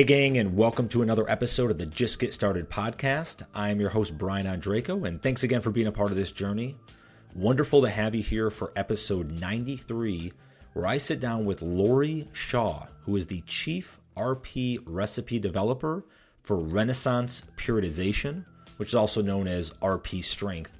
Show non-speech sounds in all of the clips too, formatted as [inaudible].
Hey, gang, and welcome to another episode of the Just Get Started podcast. I am your host, Brian Ondrako, and thanks again for being a part of this journey. Wonderful to have you here for episode 93, where I sit down with Lori Shaw, who is the Chief RP Recipe Developer for Renaissance Periodization, which is also known as RP Strength.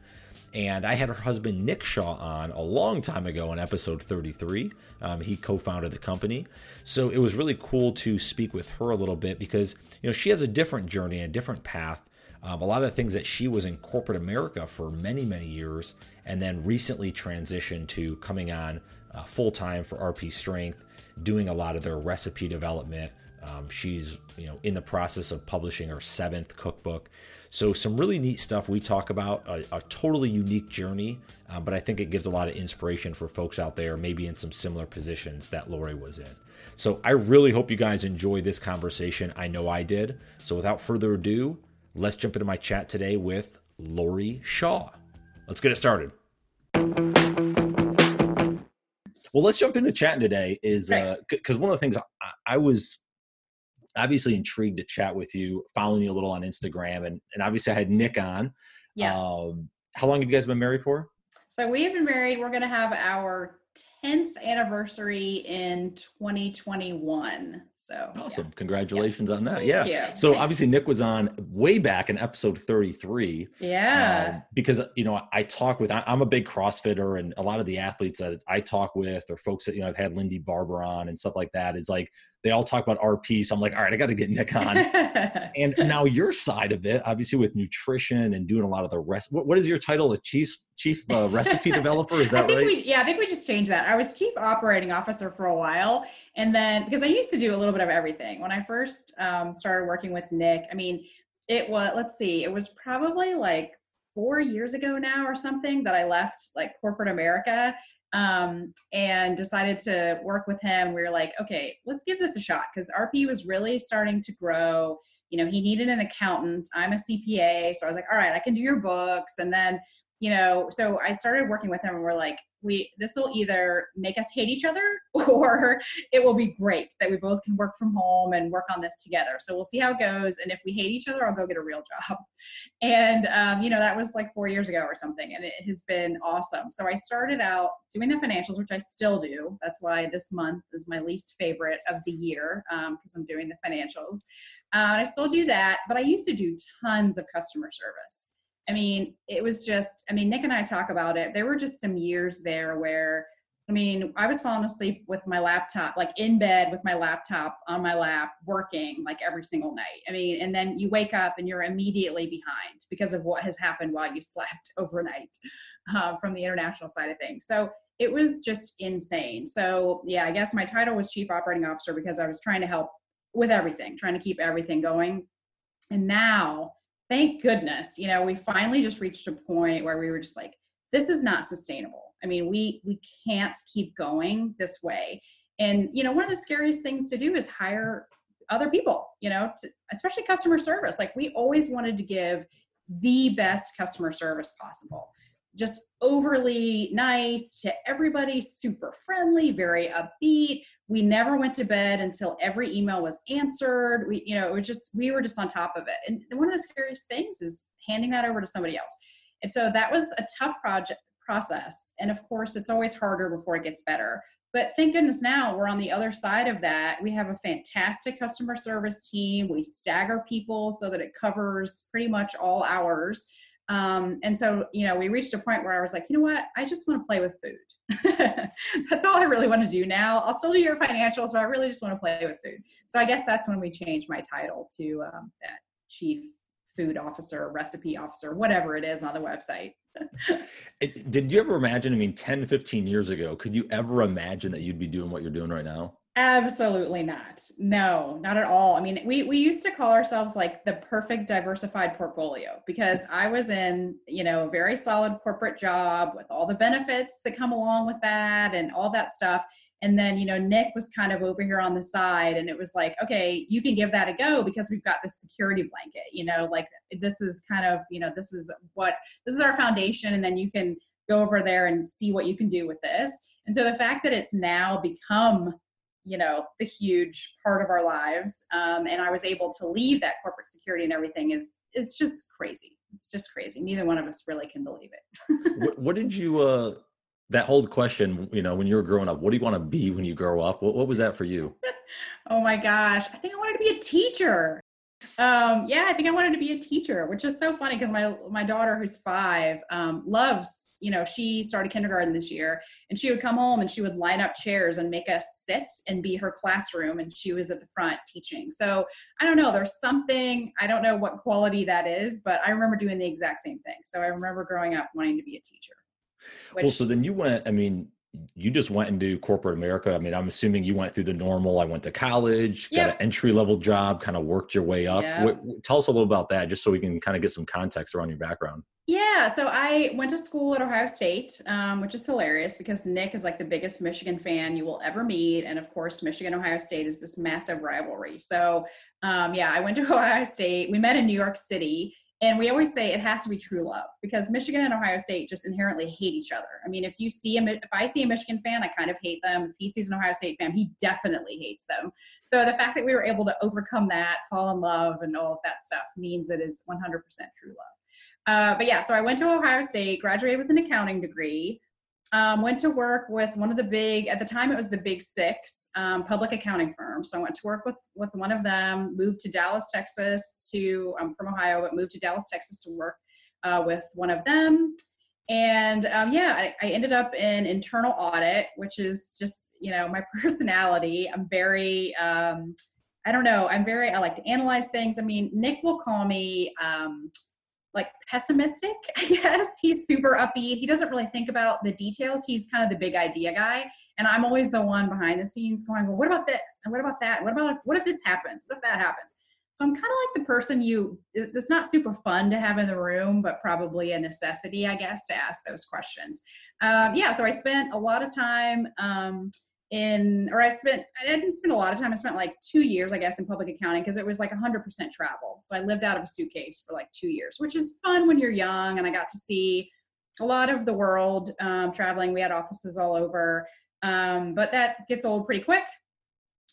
And I had her husband Nick Shaw on a long time ago in episode 33. Um, he co-founded the company, so it was really cool to speak with her a little bit because you know she has a different journey and a different path. Um, a lot of the things that she was in corporate America for many many years, and then recently transitioned to coming on uh, full time for RP Strength, doing a lot of their recipe development. Um, she's you know in the process of publishing her seventh cookbook. So, some really neat stuff we talk about, a, a totally unique journey, um, but I think it gives a lot of inspiration for folks out there, maybe in some similar positions that Lori was in. So, I really hope you guys enjoy this conversation. I know I did. So, without further ado, let's jump into my chat today with Lori Shaw. Let's get it started. Well, let's jump into chatting today. Is because uh, one of the things I, I was obviously intrigued to chat with you, following you a little on Instagram, and and obviously I had Nick on. Yes. Um, how long have you guys been married for? So we have been married. We're going to have our 10th anniversary in 2021. So awesome! Yeah. Congratulations yeah. on that. Thank yeah. So Thanks. obviously Nick was on way back in episode 33. Yeah. Um, because you know I talk with I, am a big CrossFitter, and a lot of the athletes that I talk with, or folks that you know I've had Lindy Barber on and stuff like that, is like they all talk about RP. So I'm like, all right, I got to get Nick on. [laughs] and now your side of it, obviously with nutrition and doing a lot of the rest. What, what is your title? A chief chief uh, recipe [laughs] developer? Is that I think right? We, yeah, I think we just changed that. I was chief operating officer for a while, and then because I used to do a little bit of everything when I first um, started working with Nick. I mean, it was let's see, it was probably like four years ago now or something that I left like corporate America um, and decided to work with him. We were like, okay, let's give this a shot because RP was really starting to grow. You know, he needed an accountant. I'm a CPA, so I was like, all right, I can do your books, and then you know so i started working with him and we're like we this will either make us hate each other [laughs] or it will be great that we both can work from home and work on this together. So we'll see how it goes and if we hate each other i'll go get a real job. [laughs] And um, you know that was like four years ago or something and it has been awesome. So i started out doing the financials which i still do. That's why this month is my least favorite of the year because um, i'm doing the financials. Uh, i still do that but i used to do tons of customer service I mean, it was just, I mean, Nick and I talk about it. There were just some years there where, I mean, I was falling asleep with my laptop, like in bed with my laptop on my lap, working like every single night. I mean, and then you wake up and you're immediately behind because of what has happened while you [laughs] slept overnight uh, from the international side of things. So it was just insane. So, yeah, I guess my title was Chief Operating Officer because I was trying to help with everything, trying to keep everything going. And now, thank goodness you know we finally just reached a point where we were just like this is not sustainable. I mean we we can't keep going this way. And you know one of the scariest things to do is hire other people you know to, especially customer service. Like we always wanted to give the best customer service possible. Just overly nice to everybody super friendly very upbeat we never went to bed until every email was answered. We you know it was just we were just on top of it. And one of the scariest things is handing that over to somebody else. And so that was a tough project process. And of course it's always harder before it gets better. But thank goodness now we're on the other side of that. We have a fantastic customer service team. We stagger people so that it covers pretty much all hours um, and so you know we reached a point where i was like you know what i just want to play with food [laughs] that's all I really want to do now. I'll still do your financials, but I really just want to play with food. So I guess that's when we changed my title to um, that chief food officer, recipe officer, whatever it is on the website. [laughs] did you ever imagine? I mean, 10, 15 years ago, could you ever imagine that you'd be doing what you're doing right now? Absolutely not. No, not at all. I mean, we we used to call ourselves like the perfect diversified portfolio because I was in, you know, a very solid corporate job with all the benefits that come along with that and all that stuff. And then, you know, Nick was kind of over here on the side and it was like, okay, you can give that a go because we've got this security blanket, you know, like this is kind of, you know, this is what this is our foundation and then you can go over there and see what you can do with this. And so the fact that it's now become you know the huge part of our lives um, and i was able to leave that corporate security and everything is it's just crazy. It's just crazy. Neither one of us really can believe it. [laughs] What, what, did you uh that whole question you know when you were growing up what do you want to be when you grow up? What, what was that for you? [laughs] Oh my gosh. I think i wanted to be a teacher um, yeah, I think I wanted to be a teacher, which is so funny because my my daughter, who's five, um, loves. You know, she started kindergarten this year, and she would come home and she would line up chairs and make us sit and be her classroom, and she was at the front teaching. So I don't know. There's something I don't know what quality that is, but I remember doing the exact same thing. So I remember growing up wanting to be a teacher. Which, well, so then you went. I mean, you just went into corporate America. I mean, I'm assuming you went through the normal. I went to college, yep. got an entry level job, kind of worked your way up. Yep. What, tell us a little about that, just so we can kind of get some context around your background. Yeah, so I went to school at Ohio State, um, which is hilarious because Nick is like the biggest Michigan fan you will ever meet, and of course, Michigan Ohio State is this massive rivalry. So, um, yeah, I went to [laughs] Ohio State. We met in New York City and we always say it has to be true love because Michigan and Ohio State just inherently hate each other. I mean, if you see a, if I see a Michigan fan, I kind of hate them. If he sees an Ohio State fan, he definitely hates them. So the fact that we were able to overcome that, fall in love, and all of that stuff means it is 100% true love. Uh, but yeah, so I went to Ohio State, graduated with an accounting degree um, went to work with one of the big at the time it was the big six um, public accounting firms. So i went to work with with one of them moved to dallas texas to i'm from ohio but moved to dallas texas to work uh, with one of them. And um, yeah I, I, ended up in internal audit which is just you know my [laughs] personality. I'm very um, i don't know. I'm very i like to analyze things. I mean nick will call me um, like pessimistic, [laughs] I guess. He's super upbeat. He doesn't really think about the details. He's kind of the big idea guy. And I'm always the one behind the scenes going, well, what about this? And what about that? What about if, what if this happens? What if that happens? So I'm kind of like the person you, it's not super fun to have in the room, but probably a necessity, I guess, to ask those questions. Um, yeah, so I spent a lot of time um, in or I spent I didn't spend a lot of time. I spent like two years, I guess, in public accounting because it was like 100% travel. So I lived out of a suitcase for like two years, which is fun when you're young. And I got to see a lot of the world um, traveling. We had offices all over, um, but that gets old pretty quick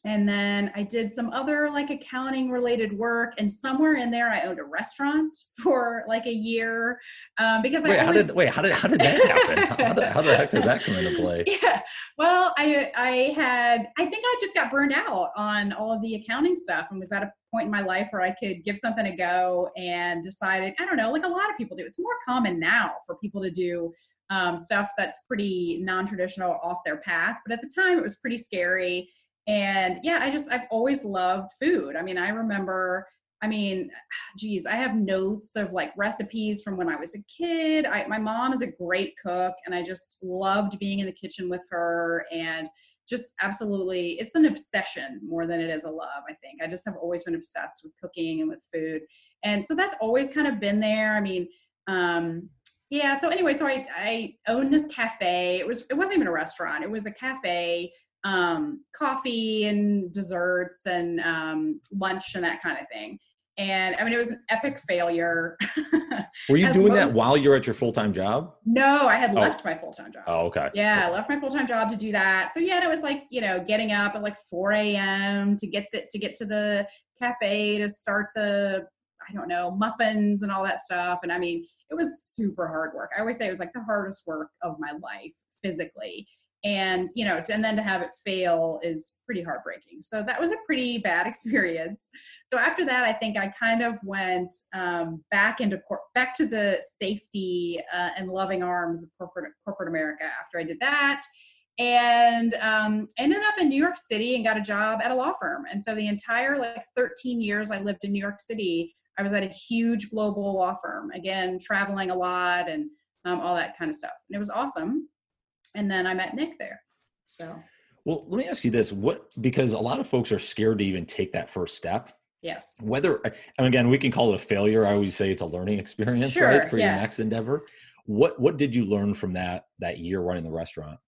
and then I did some other like accounting related work, and somewhere in there I owned a restaurant [laughs] for like a year um, because wait, I always... how did wait how did how did that happen? how, the, how the heck did that come into play? [laughs] Yeah, well, I I had I think I just got burned out on all of the accounting stuff and was at a point in my life where I could give something a go and decided I don't know like a lot of people do. It's more common now for people to do um, stuff that's pretty non-traditional off their path, but at the time it was pretty scary and yeah i just i've always loved food. I mean i remember i mean [sighs] geez i have notes of like recipes from when i was a kid. I, my mom is a great cook and i just loved being in the kitchen with her and just absolutely it's an obsession more than it is a love i think. I just have always been obsessed with cooking and with food. And so that's always kind of been there. I mean um yeah so anyway so i i owned this cafe. It was it wasn't even a restaurant. It was a cafe um, coffee and desserts and um, lunch and that kind of thing. And I mean, it was an epic failure. [laughs] Were you doing that while you're at your full time job? No, I had oh. left my full time job. Oh, okay. Yeah, okay. I left my full time job to do that. So yeah, it was like you know getting up at like 4 a.m. to get the to get to the cafe to start the I don't know muffins and all that stuff. And I mean, it was super hard work. I always say it was like the hardest work of my life physically and you know and then to have it fail is pretty heartbreaking. So that was a pretty bad [laughs] experience. So after that i think i kind of went um, back into cor- back to the safety uh, and loving arms of corporate corporate america after i did that. And um, ended up in new york city and got a job at a law firm. And so the entire like 13 years i lived in new york city i was at a huge global law firm. Again traveling a lot and um, all that kind of stuff. And it was awesome and then I met Nick there. So. Well, let me ask you this: what because a lot of folks are scared to even take that first step. Yes. Whether and again, we can call it a failure. I always say it's a learning experience, sure, right, for yeah. your next endeavor. What what did you learn from that that year running the restaurant?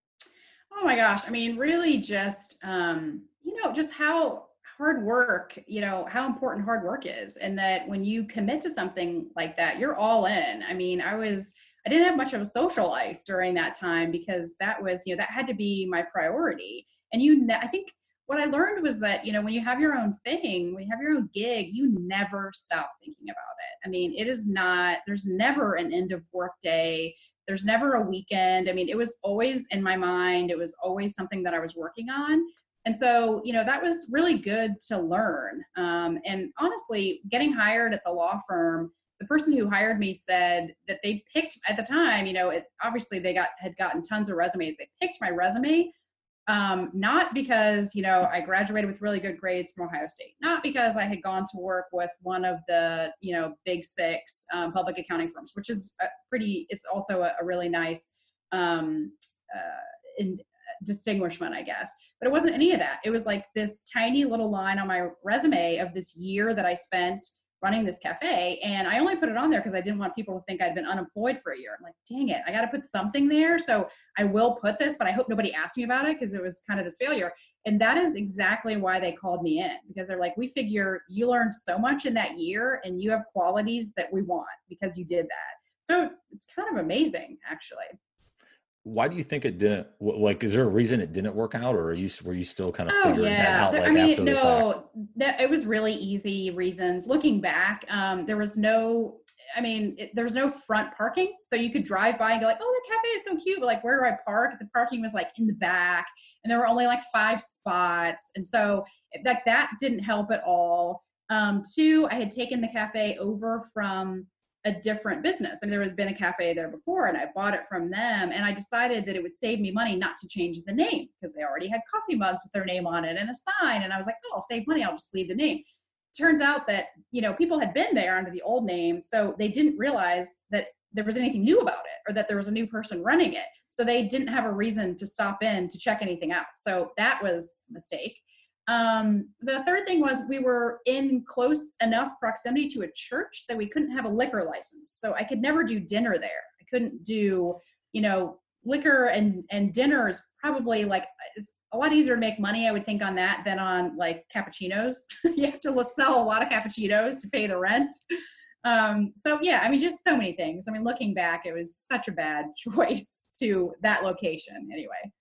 Oh my gosh! I mean, really, just um, you know, just how hard work, you know, how important hard work is, and that when you commit to something like that, you're all in. I mean, I was I didn't have much of a social life during that time because that was, you know, that had to be my priority. And you, I think what I learned was that, you know, when you have your own thing, when you have your own gig, you never stop thinking about it. I mean, it is not, there's never an end of work day. There's never a weekend. I mean, it was always in my mind. It was always something that I was working on. And so, you know, that was really good to learn. Um, and honestly, getting hired at the law firm, the person who hired me said that they picked at the time, you know, it obviously they got had gotten tons of resumes. They picked my resume um, not because you know I graduated with really good grades from Ohio State, not because I had gone to work with one of the you know big six um, public accounting firms, which is pretty. It's also a, a really nice um, uh, in, distinguishment, I guess. But it wasn't any of that. It was like this tiny little line on my resume of this year that I spent running this cafe and i only put it on there because i didn't want people to think i'd been unemployed for a year. I'm like dang it i got to put something there. So i will put this but i hope nobody asked me about it because it was kind of this failure. And that is exactly why they called me in because they're like we figure you learned so much in that year and you have qualities that we want because you did that. So it's kind of amazing actually why do you think it didn't like is there a reason it didn't work out or are you were you still kind of oh, figuring yeah. that out like i mean no that it was really easy reasons. Looking back um there was no i mean it, there was no front parking so you could drive by and go like oh the cafe is so cute but like where do i park? The parking was like in the back and there were only like five spots and so like that didn't help at all. Um two i had taken the cafe over from a different business. I mean, there had been a cafe there before and I bought it from them. And I decided that it would save me money not to change the name because they already had coffee mugs with their name on it and a sign. And I was like, oh, I'll save money. I'll just leave the name. Turns out that, you know, people had been there under the old name. So they didn't realize that there was anything new about it or that there was a new person running it. So they didn't have a reason to stop in to check anything out. So that was a mistake. Um, the third thing was we were in close enough proximity to a church that we couldn't have a liquor license. So I could never do dinner there. I couldn't do, you know, liquor and and dinner is probably like it's a lot easier to make money, I would think, on that than on like cappuccinos. [laughs] you have to sell a lot of cappuccinos to pay the rent. Um, so yeah, I mean, just so many things. I mean, looking back, it was such a bad [laughs] choice to that location anyway.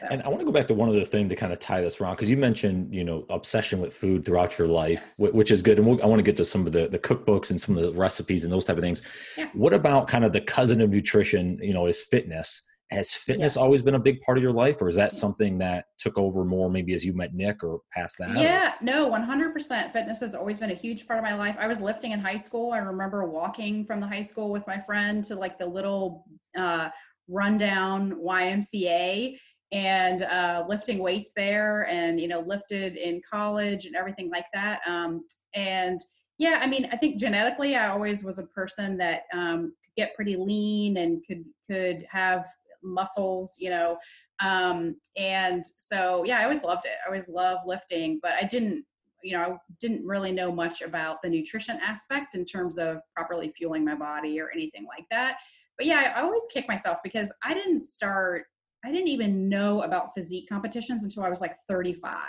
And I want to go back to one other thing to kind of tie this around because you mentioned, you know, obsession with food throughout your life, yes. which is good. And we'll, I want to get to some of the, the cookbooks and some of the recipes and those type of things. Yeah. What about kind of the cousin of nutrition, you know, is fitness? Has fitness yes. always been a big part of your life or is that something that took over more maybe as you met Nick or past that? Yeah, or? no, 100% fitness has always been a huge part of my life. I was lifting in high school. I remember walking from the high school with my friend to like the little uh, rundown YMCA and uh, lifting weights there and you know lifted in college and everything like that um, and yeah i mean i think genetically i always was a person that um, could get pretty lean and could could have muscles you know um, and so yeah i always loved it. I always loved lifting but i didn't you know i didn't really know much about the nutrition aspect in terms of properly fueling my body or anything like that. But yeah i always kick myself because i didn't start I didn't even know about physique competitions until I was like 35.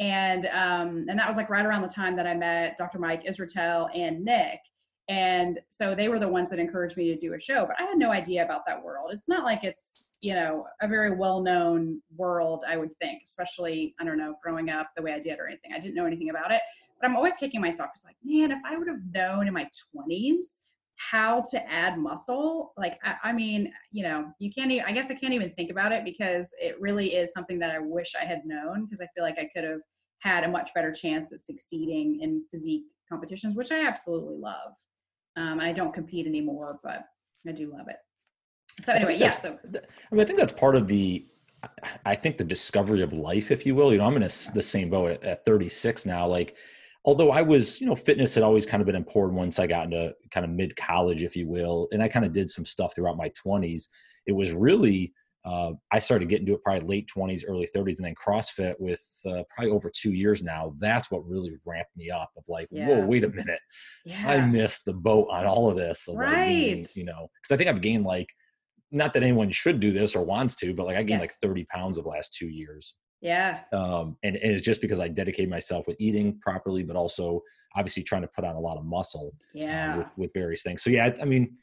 And um, and that was like right around the time that I met Dr. Mike Israetel and Nick. And so they were the ones that encouraged me to do a show, but I had no idea about that world. It's not like it's, you know, a very well-known world, I would think, especially, I don't know, growing up the way I did or anything. I didn't know anything about it. But I'm always kicking myself. It's like, man, if I would have known in my 20s how to add muscle like I, I, mean you know you can't even i guess i can't even think about it because it really is something that i wish i had known because i feel like i could have had a much better chance at succeeding in physique competitions which i absolutely love. Um, i don't compete anymore but i do love it. So anyway yeah so i mean i think that's part of the i think the discovery of life if you will you know i'm in a, the same boat at, at 36 now like although I was, you know, fitness had always kind of been important once I got into kind of mid college, if you will, and I kind of did some stuff throughout my 20s. It was really, uh, I started getting to it probably late 20s, early 30s, and then CrossFit with uh, probably over two years now. That's what really ramped me up of like, yeah. whoa, wait a minute. Yeah. I missed the boat on all of this. Of right. Like you know, because I think I've gained like, not that anyone should do this or wants to, but like I gained yeah. like 30 pounds of last two years. Yeah. Um, and, and, it's just because I dedicate myself with eating properly, but also obviously trying to put on a lot of muscle. Uh, yeah. Uh, with, with, various things. So yeah, I, I mean,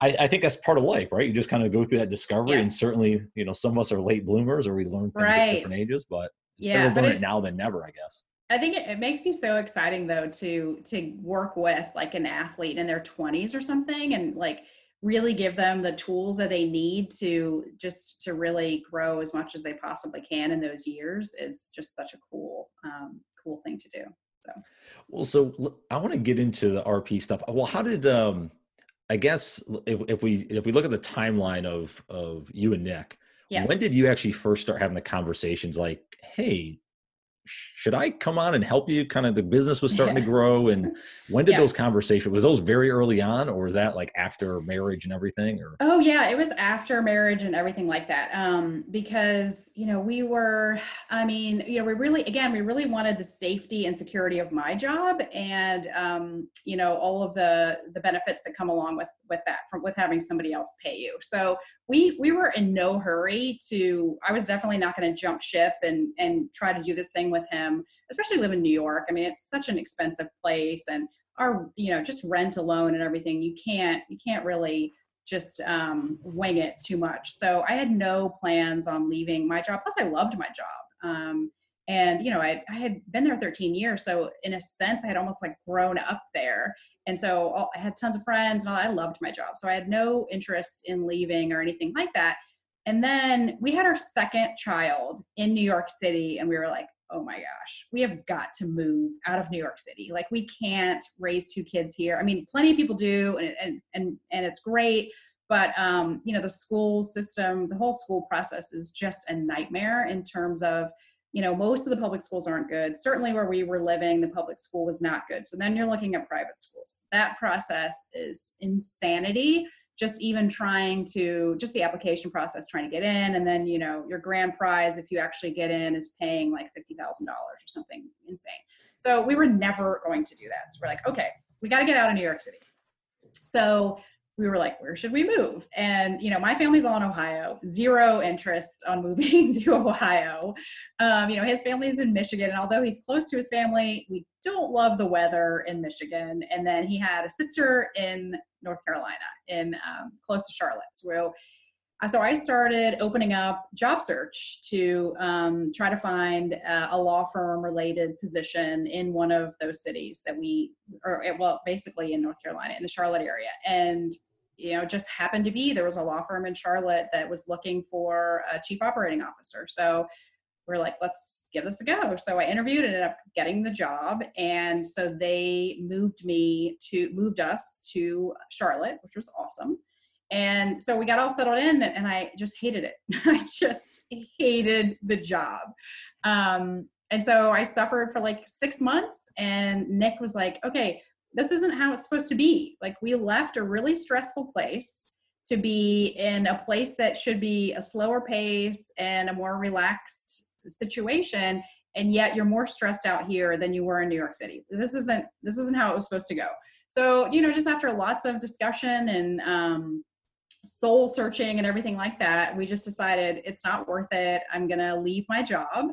I, I, think that's part of life, right? You just kind of go through that discovery, yeah. and certainly, you know, some of us are late bloomers, or we learn things right. at different ages. But Yeah, but it, now than never, I guess. I think it, it, makes you so exciting though to to work with like an athlete in their 20s or something and like really give them the tools that they need to just to really grow as much as they possibly can in those years is just such a cool um, cool thing to do so well so i want to get into the rp stuff well how did um i guess if, if we if we look at the timeline of of you and nick yes. when did you actually first start having the conversations like hey should I come on and help you? Kind of the business was starting to grow. And [laughs] when did yeah. those conversations, was those very early on or was that like after marriage and everything or? Oh yeah, it was after marriage and everything like that. Um, because, you know, we were, I mean, you know, we really, again, we really wanted the safety and security of my job and, um, you know, all of the, the benefits that come along with, with that from with having somebody else pay you. So we we were in no hurry to I was definitely not going to jump ship and and try to do this thing with him, especially live in New York. I mean, it's such an expensive place and our you know just rent alone and everything you can't you can't really just um, wing it too much. So i had no plans on leaving my job. Plus i loved my job. Um, and you know I, I had been there 13 years so in a sense i had almost like grown up there. And so all, i had tons of friends and all, i loved my job. So i had no interest in leaving or anything like that. And then we had our second child in new york city and we were like oh my gosh we have got to move out of new york city like we can't raise two kids here i mean plenty of people do and and and, and it's great but um, you know the school system the whole school process is just a nightmare in terms of you know, most of the public schools aren't good. Certainly where we were living, the public school was not good. So then you're looking at private schools. That process is insanity. Just even trying to, just the application process, trying to get in. And then, you know, your grand prize, if you actually get in, is paying like $50,000 or something insane. So we were never going to do that. So we're like, okay, we got to get out of New York City. So we were like, where should we move? And, you know, my family's all in Ohio, zero interest on moving [laughs] to Ohio. Um, you know, his family's in Michigan. And although he's close to his family, we don't love the weather in Michigan. And then he had a sister in North Carolina, in um, close to Charlotte. So, so I started opening up job search to um, try to find uh, a law firm related position in one of those cities that we, or well, basically in North Carolina, in the Charlotte area. And you know, just happened to be there was a law firm in Charlotte that was looking for a chief operating officer. So we're like, let's give this a go. So I interviewed, and ended up getting the job, and so they moved me to moved us to Charlotte, which was awesome. And so we got all settled in, and I just hated it. [laughs] I just hated the job. Um, and so I suffered for like six months, and Nick was like, okay, this isn't how it's supposed to be. Like we left a really stressful place to be in a place that should be a slower pace and a more relaxed situation and yet you're more stressed out here than you were in New York City. This isn't this isn't how it was supposed to go. So, you know, just after lots of discussion and um soul searching and everything like that, we just decided it's not worth it. I'm going to leave my job.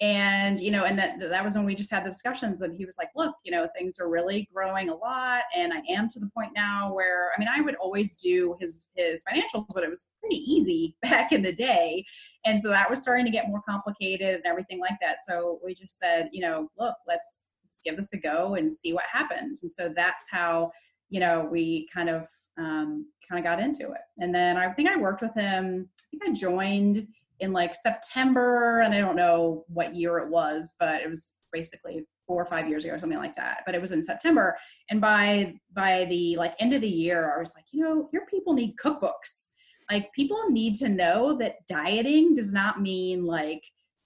And you know and that that was when we just had the discussions and he was like look you know things are really growing a lot and i am to the point now where i mean i would always do his his financials but it was pretty easy [laughs] back in the day. And so that was starting to get more complicated and everything like that. So we just said you know look let's let's give this a go and see what happens. And so that's how you know we kind of um, kind of got into it and then i think i worked with him i think i joined in like September, and I don't know what year it was, but it was basically four or five years ago or something like that. But it was in September, and by by the like end of the year, I was like, you know, your people need cookbooks. Like people need to know that dieting does not mean like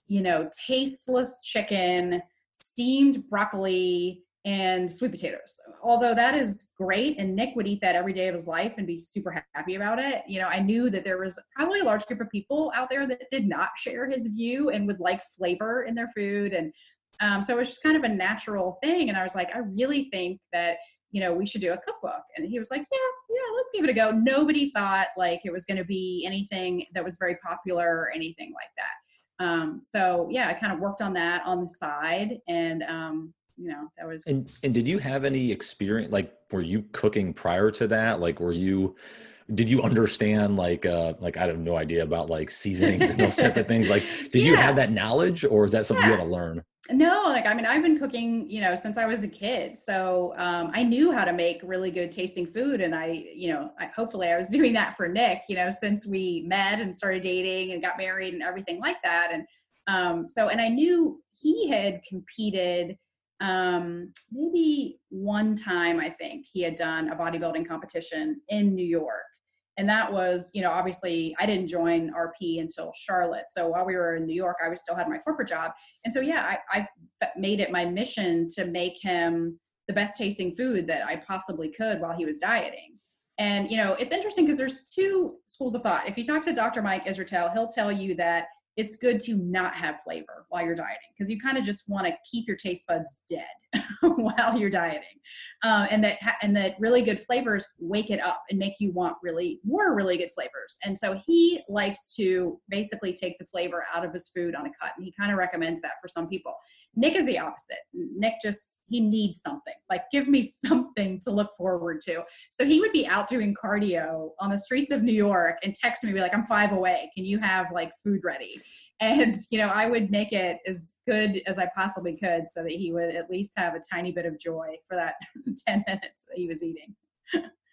you know tasteless chicken, steamed broccoli, and sweet potatoes. Although that is great, and Nick would eat that every day of his life and be super happy about it. You know, I knew that there was probably a large group of people out there that did not share his view and would like flavor in their food. And um, so it was just kind of a natural thing. And I was like, I really think that, you know, we should do a cookbook. And he was like, yeah, yeah, let's give it a go. Nobody thought like it was going to be anything that was very popular or anything like that. Um, so yeah, I kind of worked on that on the side and, um, you know that was and and did you have any experience like were you cooking prior to that like were you did you understand like uh like I have no idea about like seasonings and those type of things? Like, [laughs] did yeah. you have that knowledge, or is that something yeah. you had to learn? No, like I mean, I've been cooking, you know, since I was a kid, so um, I knew how to make really good tasting food, and I, you know, I, hopefully I was [laughs] doing that for Nick, you know, since we met and started dating and got married and everything like that, and um, so and I knew he had competed um, maybe one time I think he had done a bodybuilding competition in New York. And that was, you know, obviously I didn't join RP until Charlotte. So while we were in New York, I was still had my corporate job. And so, yeah, I, I made it my mission to make him the best tasting food that I possibly could while he was dieting. And, you know, it's interesting because there's two schools of thought. If you talk to Dr. Mike Israetel, he'll tell you that it's good to not have flavor while you're dieting because you kind of just want to keep your taste buds dead [laughs] while you're dieting. Um, and that and that really good flavors wake it up and make you want really more really good flavors. And so he likes to basically take the flavor out of his food on a cut and he kind of recommends that for some people. Nick is the opposite. Nick just he needs something. Like give me [laughs] something to look forward to. So he would be out doing cardio on the streets of new york and text me be like i'm five away. Can you have like food ready and [laughs] you know i would make it as good as i possibly could so that he would at least have a tiny bit of joy for that [laughs] 10 minutes that he was eating [laughs]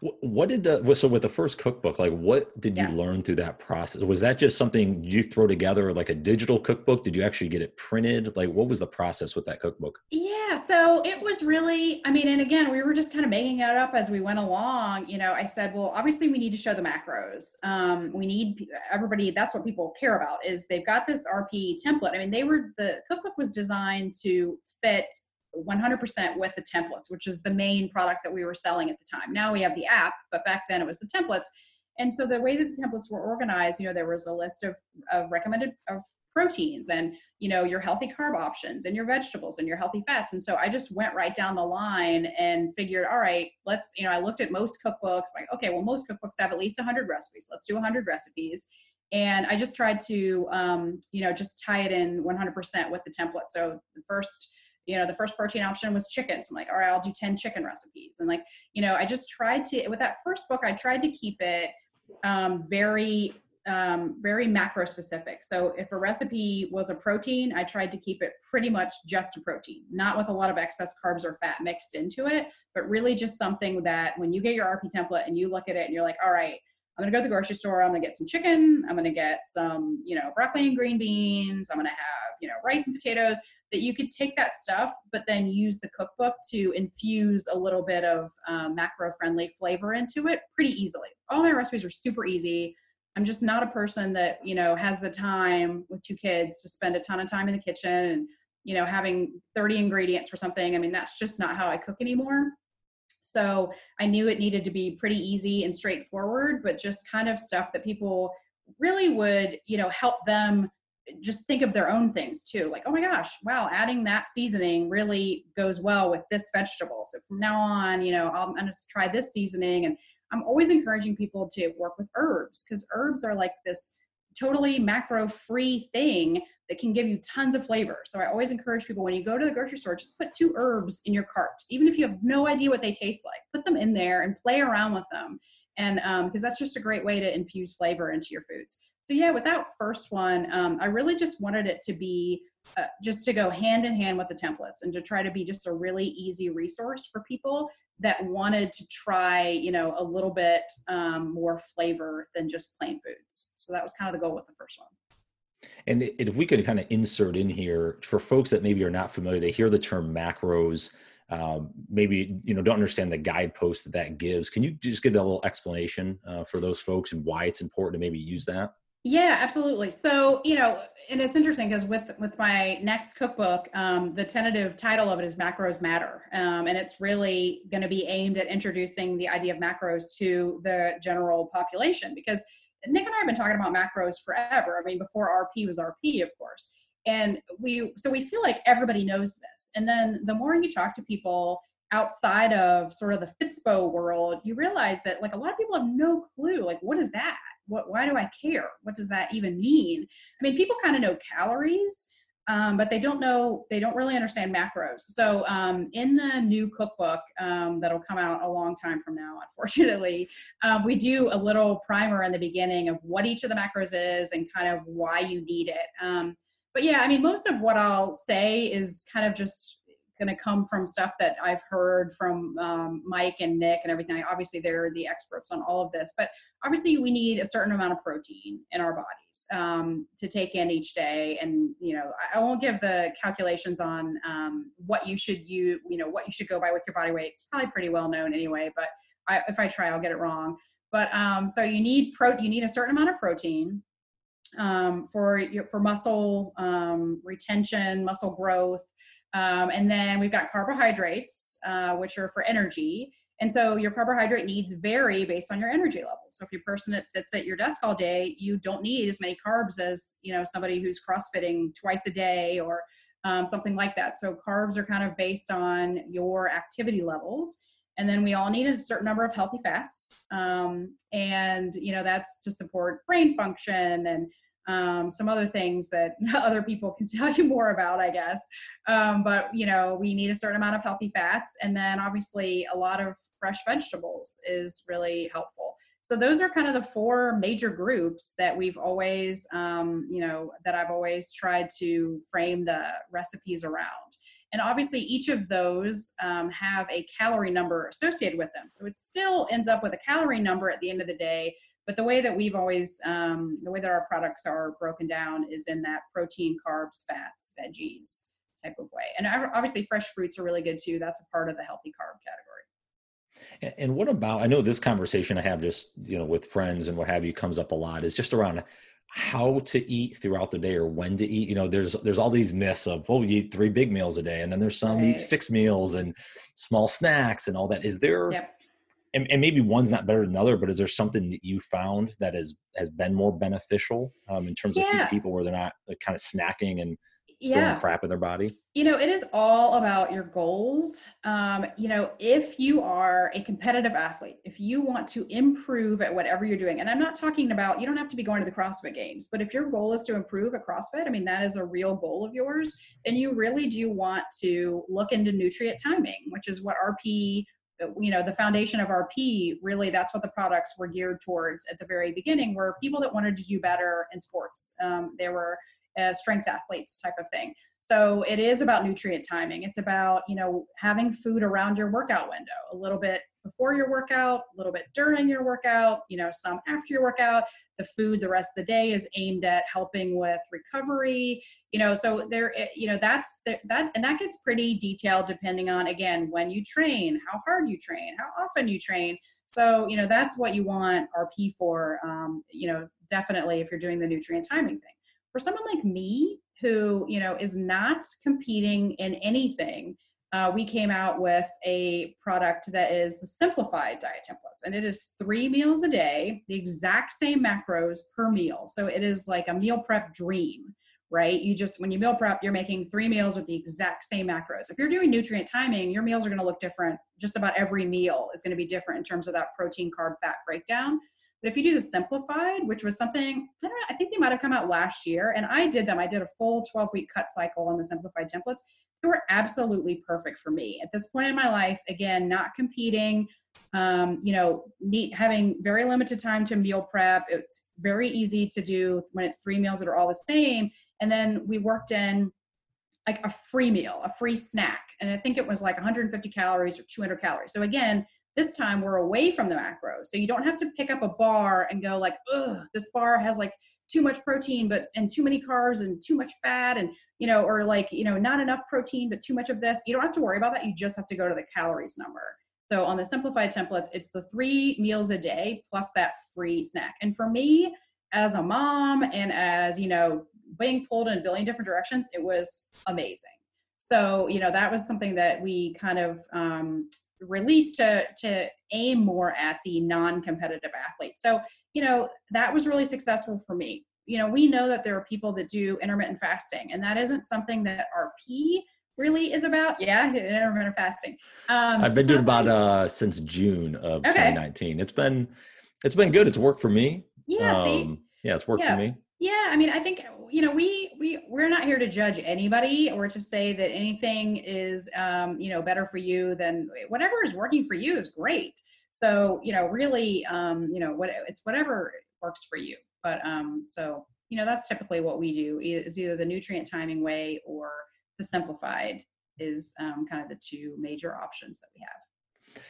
what did the so with the first cookbook like what did you yeah. learn through that process? Was that just something you throw together like a digital cookbook? Did you actually get it printed? Like what was the process with that cookbook? Yeah so it was really i mean and again we were just kind of making it up as we went along you know i said well obviously we need to show the macros um, we need everybody that's what people care about is they've got this rp template. I mean they were the cookbook was designed to fit 100% with the templates, which is the main product that we were selling at the time. Now we have the app, but back then it was the templates. And so the way that the templates were organized, you know, there was a list of, of recommended of proteins and, you know, your healthy carb options and your vegetables and your healthy fats. And so I just went right down the line and figured, all right, let's, you know, I looked at most cookbooks, like, okay, well, most cookbooks have at least 100 recipes. Let's do 100 recipes and i just tried to um, you know just tie it in 100% with the template so the first you know the first protein option was chicken so i'm like all right i'll do 10 chicken recipes and like you know i just tried to with that first book i tried to keep it um, very um, very macro specific so if a recipe was a protein i tried to keep it pretty much just a protein not with a lot of excess carbs or fat mixed into it but really just something that when you get your rp template and you look at it and you're like all right I'm gonna go to the grocery store. I'm gonna get some chicken. I'm gonna get some, you know, broccoli and green beans. I'm gonna have, you know, rice and potatoes that you could take that stuff, but then use the cookbook to infuse a little bit of um, macro friendly flavor into it pretty easily. All my recipes are super easy. I'm just not a person that, you know, has the time with two kids to spend a ton of time in the kitchen and, you know, having 30 ingredients for something. I mean, that's just not how I cook anymore. So I knew it needed to be pretty easy and straightforward, but just kind of stuff that people really would, you know, help them just think of their own things too like oh my gosh wow adding that seasoning really goes well with this vegetable. So from now on you know i'm going to try this seasoning. And i'm always encouraging people to work with herbs because herbs are like this totally macro free thing that can give you tons of flavor. So i always encourage people when you go to the grocery store just put two herbs in your cart even if you have no idea what they taste like. Put them in there and play around with them. And because um, that's just a great way to infuse flavor into your foods so yeah with that first one um, i really just wanted it to be uh, just to go hand in hand with the templates and to try to be just a really easy resource for people that wanted to try you know a little bit um, more flavor than just plain foods. So that was kind of the goal with the first one. And if we could kind of insert in here for folks that maybe are not familiar they hear the term macros um, maybe you know don't understand the guidepost that that gives. Can you just give that a little explanation uh, for those folks and why it's important to maybe use that yeah, absolutely. So, you know, and it's interesting because with with my next cookbook, um, the tentative title of it is Macros Matter, um, and it's really going to be aimed at introducing the idea of macros to the general population. Because Nick and I have been talking about macros forever. I mean, before RP was RP, of course, and we so we feel like everybody knows this. And then the more you talk to people outside of sort of the Fitspo world, you realize that like a lot of people have no clue. Like, what is that? What? Why do I care? What does that even mean? I mean, people kind of know calories, um, but they don't know, they don't really understand macros. So um, in the new cookbook um, that'll come out a long time from now, unfortunately, um, we do a little primer in the beginning of what each of the macros is and kind of why you need it. Um, but yeah, I mean, most of what I'll say is kind of just going to come from stuff that I've heard from um, Mike and Nick and everything. Obviously, they're the experts on all of this, but obviously, we need a certain amount of protein in our bodies um, to take in each day. And you know, I, I won't give the calculations on um, what you should you you know what you should go by with your body weight. It's probably pretty well known anyway, but I, if I try, I'll get it wrong. But um, so you need pro you need a certain amount of protein um, for your, for muscle um, retention, muscle growth. Um, and then we've got carbohydrates, uh, which are for energy. And so your carbohydrate needs vary based on your energy level. So if you're a person that sits at your desk all day, you don't need as many carbs as you know somebody who's crossfitting twice a day or um, something like that. So carbs are kind of based on your activity levels. And then we all need a certain number of healthy fats. Um, and you know that's to support brain function and um, some other things that [laughs] other people can tell you more about, I guess. Um, but you know, we need a certain amount of healthy fats, and then obviously a lot of fresh vegetables is really helpful. So those are kind of the four major groups that we've always, um, you know, that I've always tried to frame the recipes around. And obviously, each of those um, have a calorie number associated with them. So it still ends up with a calorie number at the end of the day, but the way that we've always, um, the way that our products are broken down is in that protein, carbs, fats, veggies type of way. And obviously, fresh fruits are really good too. That's a part of the healthy carb category. And what about? I know this conversation I have just you know with friends and what have you comes up a lot is just around how to eat throughout the day or when to eat. You know, there's there's all these myths of oh, you eat three big meals a day, and then there's some right. eat six meals and small snacks and all that. Is there yep and, and, maybe one's not better than the other, but is there something that you found that has has been more beneficial um, in terms yeah. of people where they're not like, kind of snacking and yeah. throwing crap in their body? You know, it is all about your goals. Um, you know, if you are a competitive athlete, if you want to improve at whatever you're doing, and I'm not talking about you don't have to be going to the CrossFit Games, but if your goal is to improve at CrossFit, I mean that is a real goal of yours, then you really do want to look into nutrient timing, which is what RP you know the foundation of rp really that's what the products were geared towards at the very beginning were people that wanted to do better in sports. Um, they were uh, strength athletes type of thing. So it is about nutrient timing. It's about you know having food around your workout window a little bit before your workout a little bit during your workout you know some after your workout the food the rest of the day is aimed at helping with recovery you know so there eh, you know that's that and that gets pretty detailed depending on again when you train how hard you train how often you train. So you know that's what you want rp for um, you know definitely if you're doing the nutrient timing thing. For someone like me who you know is not competing in anything uh, we came out with a product that is the simplified diet templates. And it is three meals a day the exact same macros per meal. So it is like a meal prep dream right? You just when you meal prep you're making three meals with the exact same macros. If you're doing nutrient timing your meals are going to look different. Just about every meal is going to be different in terms of that protein carb fat breakdown. But if you do the simplified, which was something, I know, I think they might have come out last year, and I did them. I did a full 12 week cut cycle on the simplified templates. They were absolutely perfect for me. At this point in my life, again, not competing, um, you know, need, having very limited time to meal prep. It's very easy to do when it's three meals that are all the same. And then we worked in like a free meal, a free snack. And I think it was like 150 calories or 200 calories. So again, this time we're away from the macros. So you don't have to pick up a bar and go like, ugh, this bar has like too much protein, but and too many carbs and too much fat and you know, or like, you know, not enough protein, but too much of this. You don't have to worry about that. You just have to go to the calories number. So on the simplified templates, it's the three meals a day plus that free snack. And for me, as a mom and as, you know, being pulled in a billion different directions, it was amazing. So, you know, that was something that we kind of um, released to to aim more at the non-competitive athlete. So, you know, that was really successful for me. You know, we know that there are people that do intermittent fasting, and that isn't something that RP really is about. Yeah, [laughs] intermittent fasting. Um, I've been doing about uh since June of okay. 2019. It's been it's been good. It's worked for me. Yeah, um, see? yeah, it's worked yeah. for me. Yeah, I mean, I think you know we we we're not here to judge anybody or to say that anything is um, you know better for you than whatever is working for you is great. So you know, really, um, you know, what it's whatever works for you. But um, so you know, that's typically what we do is either the nutrient timing way or the simplified is um, kind of the two major options that we have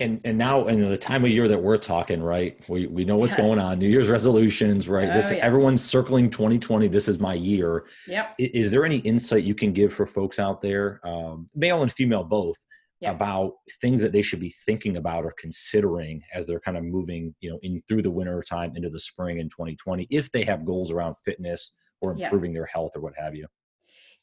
and and now in the time of year that we're talking right we we know what's yes. going on new year's resolutions right oh, this yes. everyone's circling 2020 this is my year yep is, there any insight you can give for folks out there um, male and female both yep. about things that they should be thinking about or considering as they're kind of moving you know in through the winter time into the spring in 2020 if they have goals around fitness or improving yep. their health or what have you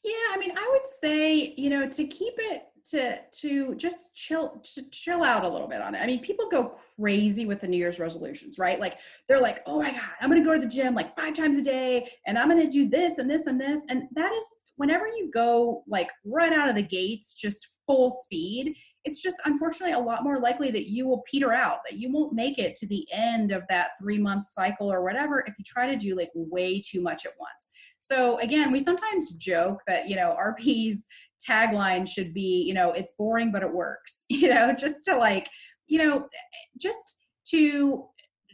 yeah i mean i would say you know to keep it to to just chill to chill out a little bit on it. I mean, people go crazy with the New Year's resolutions, right? Like they're like, "Oh my god, I'm going to go to the gym like 5 times a day and I'm going to do this and this and this." And that is whenever you go like right out of the gates just full speed, it's just unfortunately a lot more likely that you will peter out, that you won't make it to the end of that 3-month cycle or whatever if you try to do like way too much at once. So again, we sometimes joke that, you know, RP's tagline should be, you know, it's boring, but it works, [laughs] you know, just to like, you know, just to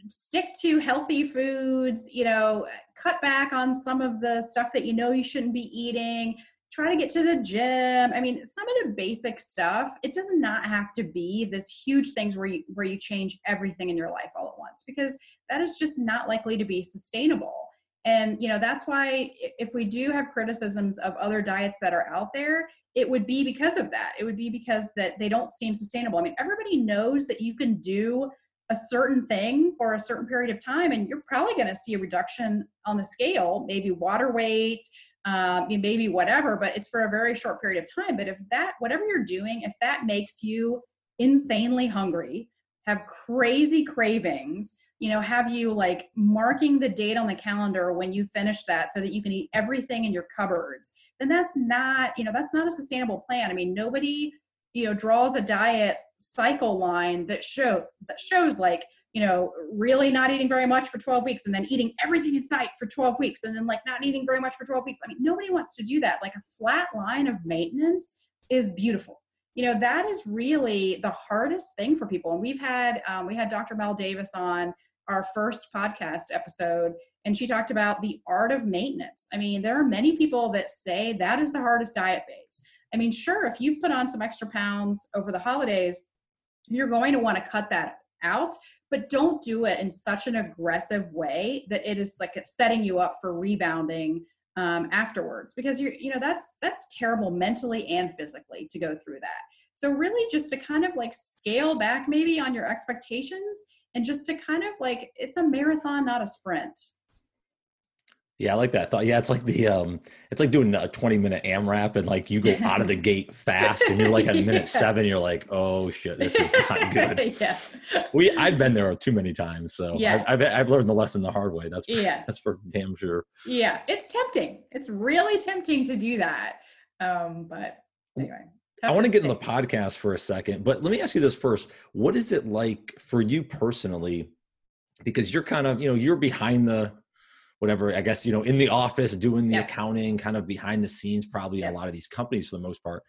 stick to healthy foods, you know, cut back on some of the stuff that you know you shouldn't be eating, try to get to the gym. I mean, some of the basic stuff, it does not have to be this huge things where you where you change everything in your life all at once because that is just not likely to be sustainable. And you know, that's why if we do have criticisms of other diets that are out there, it would be because of that. It would be because that they don't seem sustainable. I mean, everybody knows that you can do a certain thing for a certain period of time and you're probably going to see a reduction on the scale, maybe water weight, um, maybe whatever, but it's for a very short period of time. But if that, whatever you're doing, if that makes you insanely hungry, have crazy cravings, you know have you like marking the date on the calendar when you finish that so that you can eat everything in your cupboards then that's not you know that's not a sustainable plan i mean nobody you know draws a diet cycle line that show that shows like you know really not eating very much for 12 weeks and then eating everything in sight for 12 weeks and then like not eating very much for 12 weeks i mean nobody wants to do that like a flat line of maintenance is beautiful you know that is really the hardest thing for people and we've had um, we had dr mel davis on our first podcast episode and she talked about the art of maintenance. I mean, there are many people that say that is the hardest diet phase. I mean, sure, if you've put on some extra pounds over the holidays, you're going to want to cut that out, but don't do it in such an aggressive way that it is like setting you up for rebounding um, afterwards because you're, you know, that's that's terrible mentally and physically to go through that. So really, just to kind of like scale back maybe on your expectations and just to kind of like it's a marathon not a sprint yeah, I like that thought. Yeah, it's like the um it's like doing a 20 minute AMRAP and like you go out of the gate fast and you're like at minute [laughs] yeah. seven, you're like, oh shit, this is [laughs] not good. yeah. We I've been there too many times. So yes. I've, I've, I've learned the lesson the hard way. That's for, yes. that's for damn sure. Yeah. It's tempting. It's really tempting to do that. Um, but anyway. I want to get in the podcast for a second, but let me ask you this first. What is it like for you personally? Because you're kind of, you know, you're behind the whatever i guess you know in the office doing the yeah. accounting kind of behind the scenes probably yeah. a lot of these companies for the most part.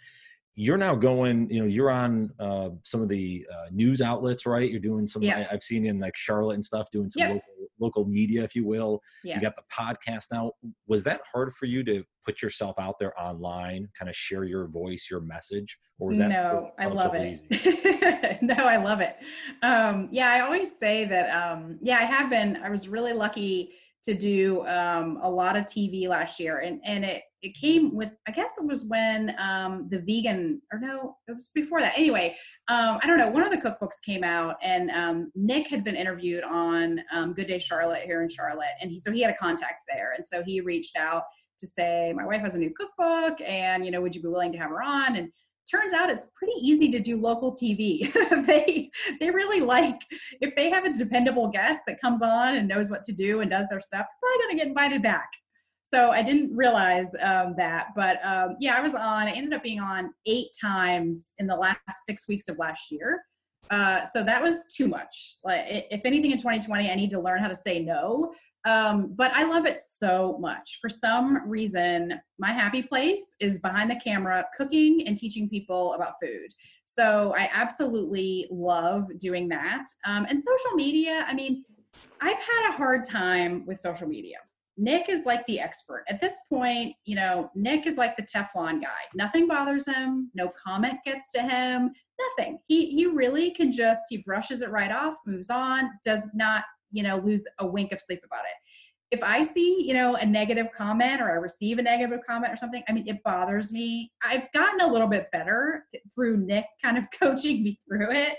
You're now going you know you're on uh, some of the uh, news outlets right? You're doing some yeah. I, have seen in like charlotte and stuff doing some local, local media if you will. You got the podcast now. Was that hard for you to put yourself out there online kind of share your voice your message or was that no i love it. [laughs] no i love it. Um, yeah i always say that um, yeah i have been i was really lucky to do um, a lot of TV last year, and and it it came with I guess it was when um, the vegan or no it was before that. Anyway um, I don't know one of the cookbooks came out and um, Nick had been interviewed on um, Good Day Charlotte here in Charlotte, and he so he had a contact there, and so he reached out to say my wife has a new cookbook, and you know would you be willing to have her on? And turns out it's pretty easy to do local TV. [laughs] they they really like if they have a dependable guest that comes on and knows what to do and does their stuff, they're probably gonna get invited back. So I didn't realize um, that, but um, yeah, I was on. I ended up being on eight times in the last six weeks of last year. Uh, so that was too much. Like, if anything in 2020, I need to learn how to say no Um, but I love it so much. For some reason, my happy place is behind the camera, cooking and teaching people about food. So I absolutely love doing that. Um, and social media, I mean, I've had a hard time with social media. Nick is like the expert. At this point, you know, Nick is like the Teflon guy. Nothing bothers him, no comment gets to him, nothing. He he really can just he brushes it right off, moves on, does not, you know, lose a wink of sleep about it. If I see, you know, a negative comment or I receive a negative comment or something, I mean, it bothers me. I've gotten a little bit better through Nick [laughs] kind of coaching me through it,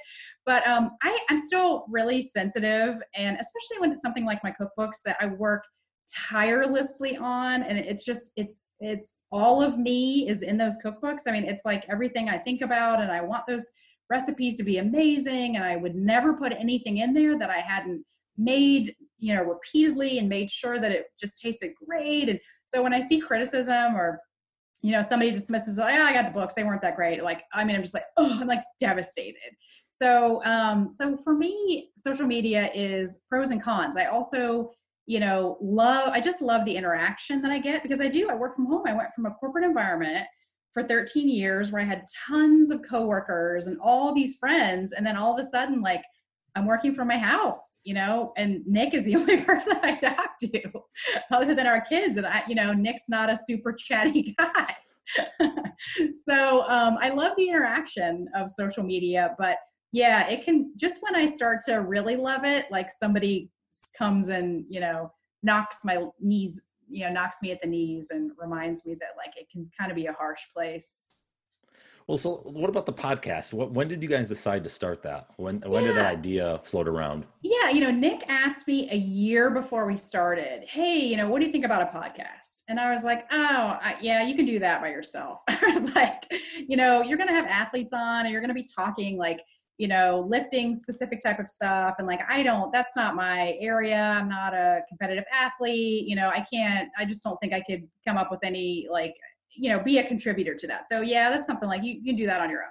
but um, I, I'm still really sensitive, and especially when it's something like my cookbooks that I work tirelessly on and it's just it's it's all of me is in those cookbooks i mean it's like everything i think about and i want those recipes to be amazing and i would never put anything in there that i hadn't made you know repeatedly and made sure that it just tasted great and so when i see criticism or you know somebody dismisses oh i got the books they weren't that great like i mean i'm just like [laughs] oh i'm like devastated so um so for me social media is pros and cons i also you know, love, I just love the interaction that I get because I do. I work from home. I went from a corporate environment for 13 years where I had tons of coworkers and all these friends. And then all of a sudden, like, I'm working from my house, you know, and Nick is the [laughs] only person I talk to other than our kids. And I, you know, Nick's not a super chatty [laughs] guy. so um, I love the interaction of social media, but yeah, it can just when I start to really love it, like somebody comes and you know knocks my knees you know knocks me at the knees and reminds me that like it can kind of be a harsh place well so what about the podcast what, when did you guys decide to start that when when yeah. did that idea float around yeah you know nick asked me a year before we started hey you know what do you think about a podcast and i was like oh I, yeah you can do that by yourself [laughs] i was like you know you're gonna have athletes on and you're gonna be talking like you know, lifting specific type of stuff. And like, I don't, that's not my area. I'm not a competitive athlete. You know, I can't, I just don't think I could come up with any, like, you know, be a contributor to that. So yeah, that's something like you, you can do that on your own.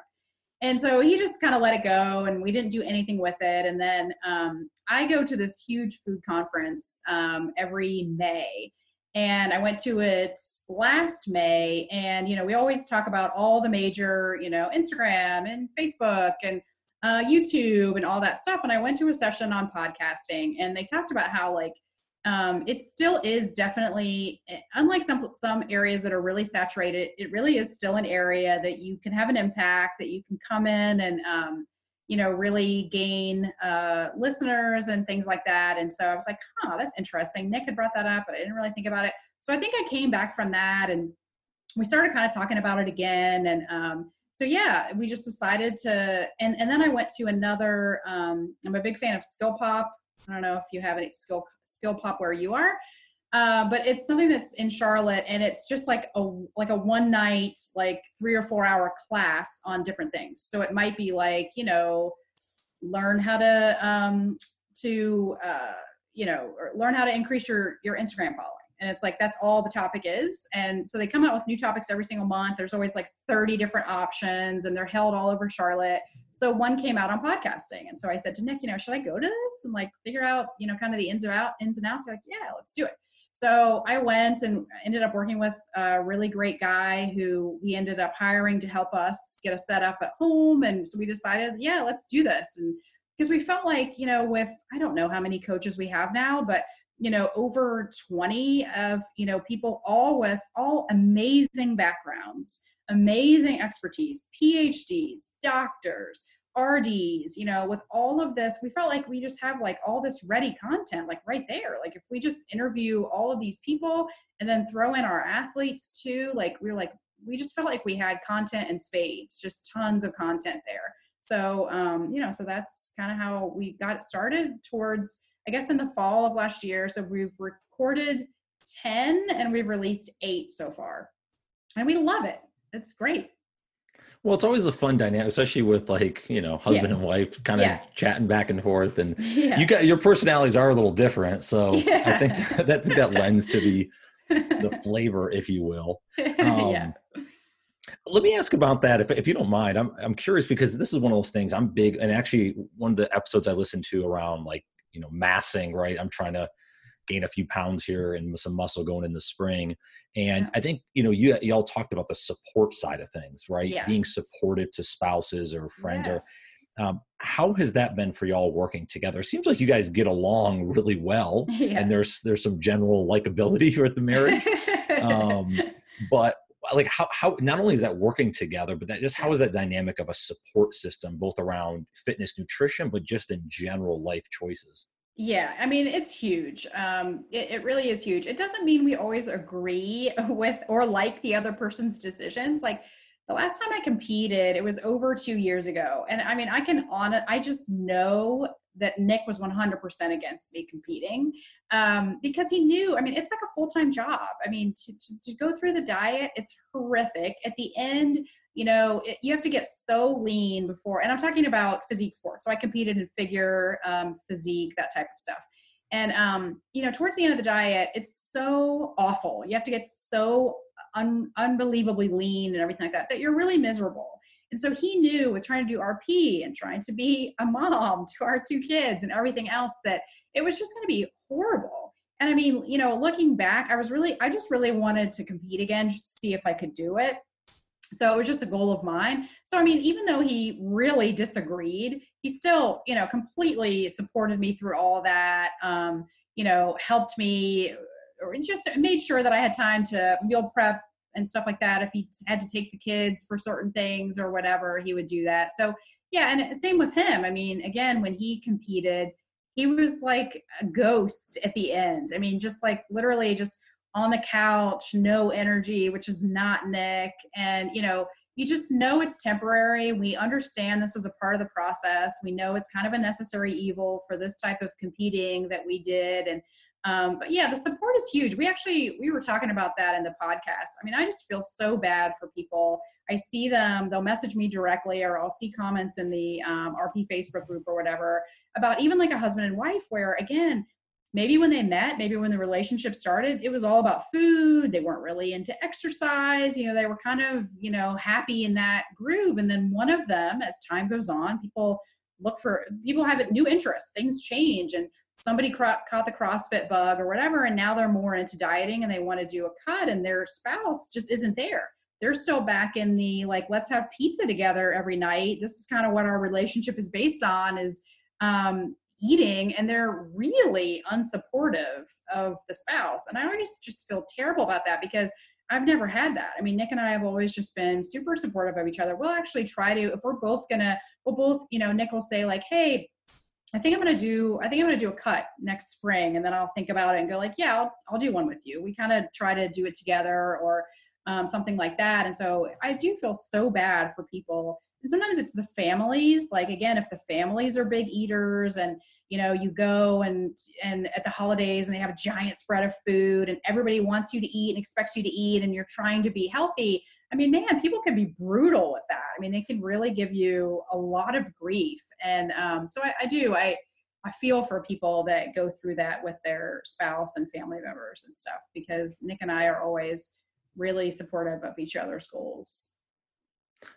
And so he just kind of let it go and we didn't do anything with it. And then um, I go to this huge food conference um, every May and I went to it last May. And you know, we always talk about all the major, you know, Instagram and Facebook and uh, YouTube and all that stuff. And I went to a session on podcasting, and they talked about how like um, it still is definitely eh, unlike some some areas that are really saturated. It really is still an area that you can have an impact, that you can come in and um, you know really gain uh, listeners and things like that. And so I was like, huh, that's interesting. Nick had brought that up, but I didn't really think about it. So I think I came back from that and we started kind of talking about it again and um, so yeah, we just decided to, and, and then I went to another, um, I'm a big fan of Skill Pop. I don't know if you have any Skill, Skill Pop where you are, uh, but it's something that's in Charlotte and it's just like a, like a one night, like three or four hour class on different things. So it might be like, you know, learn how to, um, to, uh, you know, learn how to increase your, your Instagram following. And it's like that's all the topic is. And so they come out with new topics every single month. There's always like 30 different options and they're held all over charlotte so one came out on podcasting and so i said to nick you know should i go to this and like figure out you know kind of the ins and out ins and outs? Like yeah let's do it. So i went and ended up working with a really great guy who we ended up hiring to help us get a setup at home and so we decided yeah let's do this. And because we felt like you know with i don't know how many coaches we have now but you know over 20 of you know people all with all amazing backgrounds amazing expertise phds doctors rds you know with all of this we felt like we just have like all this ready content like right there like if we just interview all of these people and then throw in our athletes too like we are like we just felt like we had content in spades just tons of content there so um you know so that's kind of how we got started towards I guess in the fall of last year. So we've recorded 10 and we've released eight so far. And we love it. It's great. Well, it's always a fun dynamic, especially with like, you know, husband yeah. and wife kind of yeah. chatting back and forth. And [laughs] yeah. you got your personalities are a little different. So [laughs] I think that, that, that lends to the the [laughs] flavor, if you will. Um, yeah. Let me ask about that, if, if you don't mind. I'm I'm curious because this is one of those things I'm big, and actually one of the episodes I listened to around like you know massing right i'm trying to gain a few pounds here and some muscle going in the spring. And yeah. I think you know you y'all talked about the support side of things, right? Yes. Being supportive to spouses or friends yes. or. Um, how has that been for y'all working together? It seems like you guys get along really well, yes. [laughs] and there's there's some general likability [laughs] with the marriage. um, [laughs] but like how how not only is that working together, but that just how is that dynamic of a support system, both around fitness, nutrition, but just in general life choices? Yeah, I mean, it's huge. Um, it, it really is huge. It doesn't mean we always agree [laughs] with or like the other person's decisions. Like the last time I competed, it was over two years ago. And I mean, I can on I just know that Nick was 100% against me competing um, because he knew, I mean, it's like a full time job. I mean, to, to, to, go through the diet, it's horrific. At the end, you know, it, you have to get so lean before, and I'm talking about physique sports. So I competed in figure, um, physique, that type of stuff. And, um, you know, towards the end of the diet, it's so awful. You have to get so un- unbelievably lean and everything like that that you're really miserable and so he knew with trying to do RP and trying to be a mom to our two kids and everything else that it was just going to be horrible. And I mean, you know, looking back, I was really, I just really wanted to compete again, just to see if I could do it. So it was just a goal of mine. So, I mean, even though he really disagreed, he still, you know, completely supported me through all that, um, you know, helped me or just made sure that I had time to meal prep and stuff like that. If he had to take the kids for certain things or whatever, he would do that. So yeah, and same with him. I mean, again, when he competed, he was like a ghost at the end. I mean, just like literally just on the couch, no energy, which is not Nick. And you know, you just know it's temporary. We understand this is a part of the process. We know it's kind of a necessary evil for this type of competing that we did. And um, but yeah, the support is huge. We actually we were talking about that in the podcast. I mean, I just feel so bad for people. I see them; they'll message me directly, or I'll see comments in the um, RP Facebook group or whatever about even like a husband and wife, where again, maybe when they met, maybe when the relationship started, it was all about food. They weren't really into exercise. You know, they were kind of you know happy in that groove, and then one of them, as time goes on, people look for people have new interests. Things change and somebody caught the CrossFit bug or whatever, and now they're more into dieting and they want to do a cut, and their spouse just isn't there. They're still back in the like, let's have pizza together every night. This is kind of what our relationship is based on is um, eating, and they're really unsupportive of the spouse. And I always just feel terrible about that because I've never had that. I mean, Nick and I have always just been super supportive of each other. We'll actually try to, if we're both gonna, we'll both, you know, Nick will say like, hey, I think I'm gonna do. I think I'm gonna do a cut next spring, and then I'll think about it and go like, yeah, I'll, I'll do one with you. We kind of try to do it together or um, something like that. And so I do feel so bad for people. And sometimes it's the families. Like again, if the families are big eaters, and you know, you go and and at the holidays and they have a giant spread of food, and everybody wants you to eat and expects you to eat, and you're trying to be healthy. I mean, man, people can be brutal with that. I mean, they can really give you a lot of grief. And um, so I, I do, I, I feel for people that go through that with their spouse and family members and stuff because Nick and I are always really supportive of each other's goals.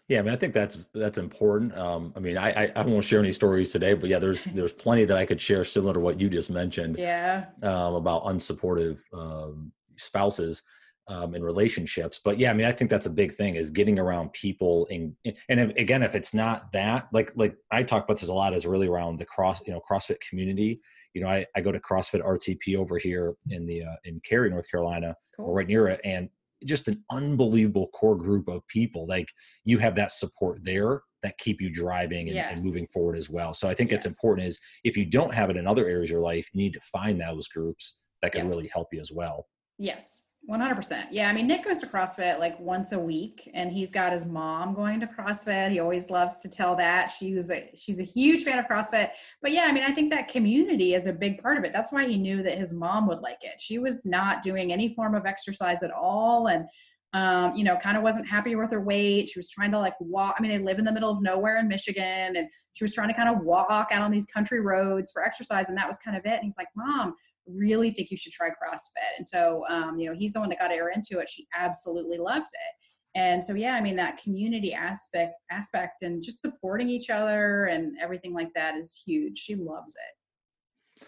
Yeah, I mean, I think that's that's important. Um, I mean, I, I, I won't share any stories today, but yeah, there's [laughs] there's plenty that I could share similar to what you just mentioned. Yeah. Um, about unsupportive um, spouses um, in relationships. But yeah, I mean, I think that's a big thing is getting around people. and and if, again, if it's not that, like like I talk about this a lot, is really around the cross, you know, CrossFit community. You know, I, I go to CrossFit RTP over here in the uh, in Cary, North Carolina, cool. or right near it, and just an unbelievable core group of people. Like you have that support there that keep you driving and, yes. and moving forward as well. So I think yes. it's important is if you don't have it in other areas of your life, you need to find those groups that can really help you as well. Yes, 100%. Yeah. I mean, Nick goes to CrossFit like once a week and he's got his mom going to CrossFit. He always loves to tell that. She's a, she's a huge fan of CrossFit. But yeah, I mean, I think that community is a big part of it. That's why he knew that his mom would like it. She was not doing any form of exercise at all. And, um, you know, kind of wasn't happy with her weight. She was trying to like walk. I mean, they live in the middle of nowhere in Michigan and she was trying to kind of walk out on these country roads for exercise. And that was kind of it. And he's like, mom, really think you should try CrossFit. And so, um, you know, he's the one that got her into it. She absolutely loves it. And so, yeah, I mean, that community aspect, aspect, and just supporting each other and everything like that is huge. She loves it.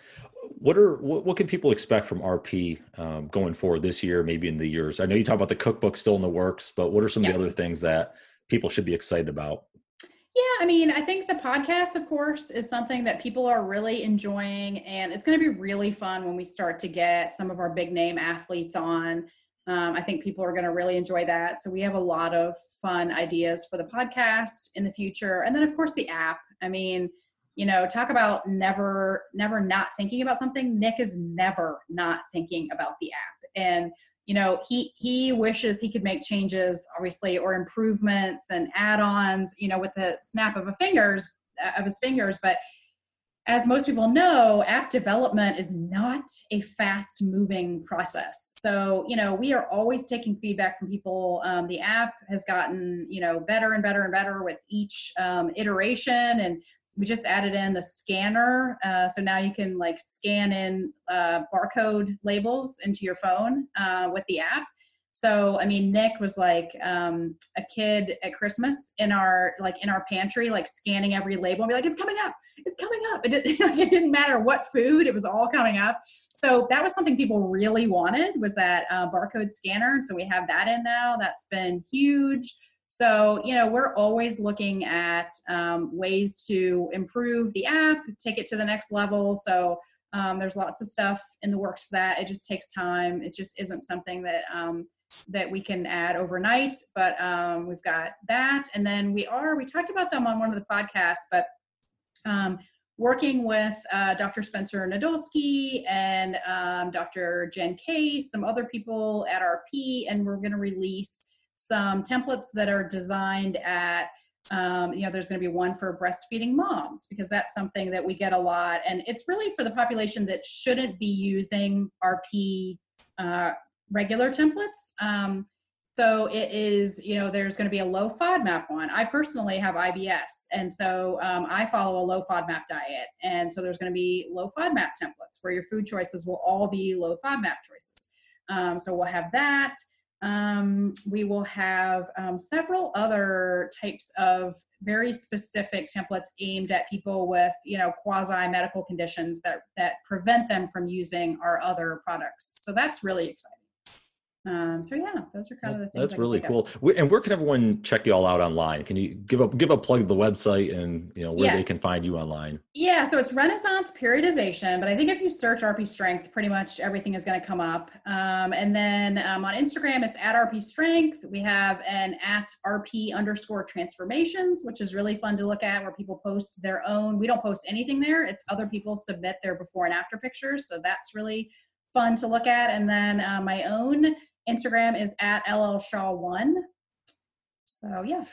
what are what, what can people expect from RP um, going forward this year, maybe in the years? I know you talk about the cookbook still in the works, but what are some yeah. of the other things that people should be excited about? Yeah, I mean, I think the podcast, of course, is something that people are really enjoying, and it's going to be really fun when we start to get some of our big name athletes on. Um, I think people are going to really enjoy that. So we have a lot of fun ideas for the podcast in the future, and then of course the app. I mean, you know, talk about never, never not thinking about something. Nick is never not thinking about the app, and you know he he wishes he could make changes obviously or improvements and add-ons you know with the snap of a fingers uh, of his fingers but as most people know app development is not a fast moving process. So you know we are always taking feedback from people um, the app has gotten you know better and better and better with each um, iteration and we just added in the scanner uh, so now you can like scan in uh, barcode labels into your phone uh, with the app. So i mean nick was like um, a kid at christmas in our like in our pantry like scanning every label and be like it's coming up. It's coming up. It, did, [laughs] it didn't matter what food it was all coming up. So that was something people really wanted was that uh, barcode scanner. So we have that in now. That's been huge so, you know, we're always looking at um, ways to improve the app, take it to the next level. So, um, there's lots of stuff in the works for that. It just takes time. It just isn't something that um, that we can add overnight. But um, we've got that, and then we are. We talked about them on one of the podcasts, but um, working with uh, Dr. Spencer Nadolsky and um, Dr. Jen Case, some other people at RP, and we're going to release some templates that are designed at um, you know there's going to be one for breastfeeding moms because that's something that we get a lot and it's really for the population that shouldn't be using rp uh, regular templates. Um, so it is you know there's going to be a low fodmap one. I personally have ibs and so um, i follow a low fodmap diet and so there's going to be low fodmap templates where your food choices will all be low fodmap choices. Um, so we'll have that um, we will have um, several other types of very specific templates aimed at people with, you know, quasi medical conditions that that prevent them from using our other products. So that's really exciting. Um, so yeah, those are kind of the things. That's really cool. And where can everyone check you all out online? Can you give a give a plug to the website and you know where yes. they can find you online? Yeah, so it's Renaissance Periodization, but I think if you search RP Strength, pretty much everything is going to come up. Um, and then um, on Instagram, it's at RP Strength. We have an at RP underscore Transformations, which is really fun to look at, where people post their own. We don't post anything there; it's other people submit their before and after pictures. So that's really fun to look at. And then uh, my own Instagram is at LL Shaw one. So yeah.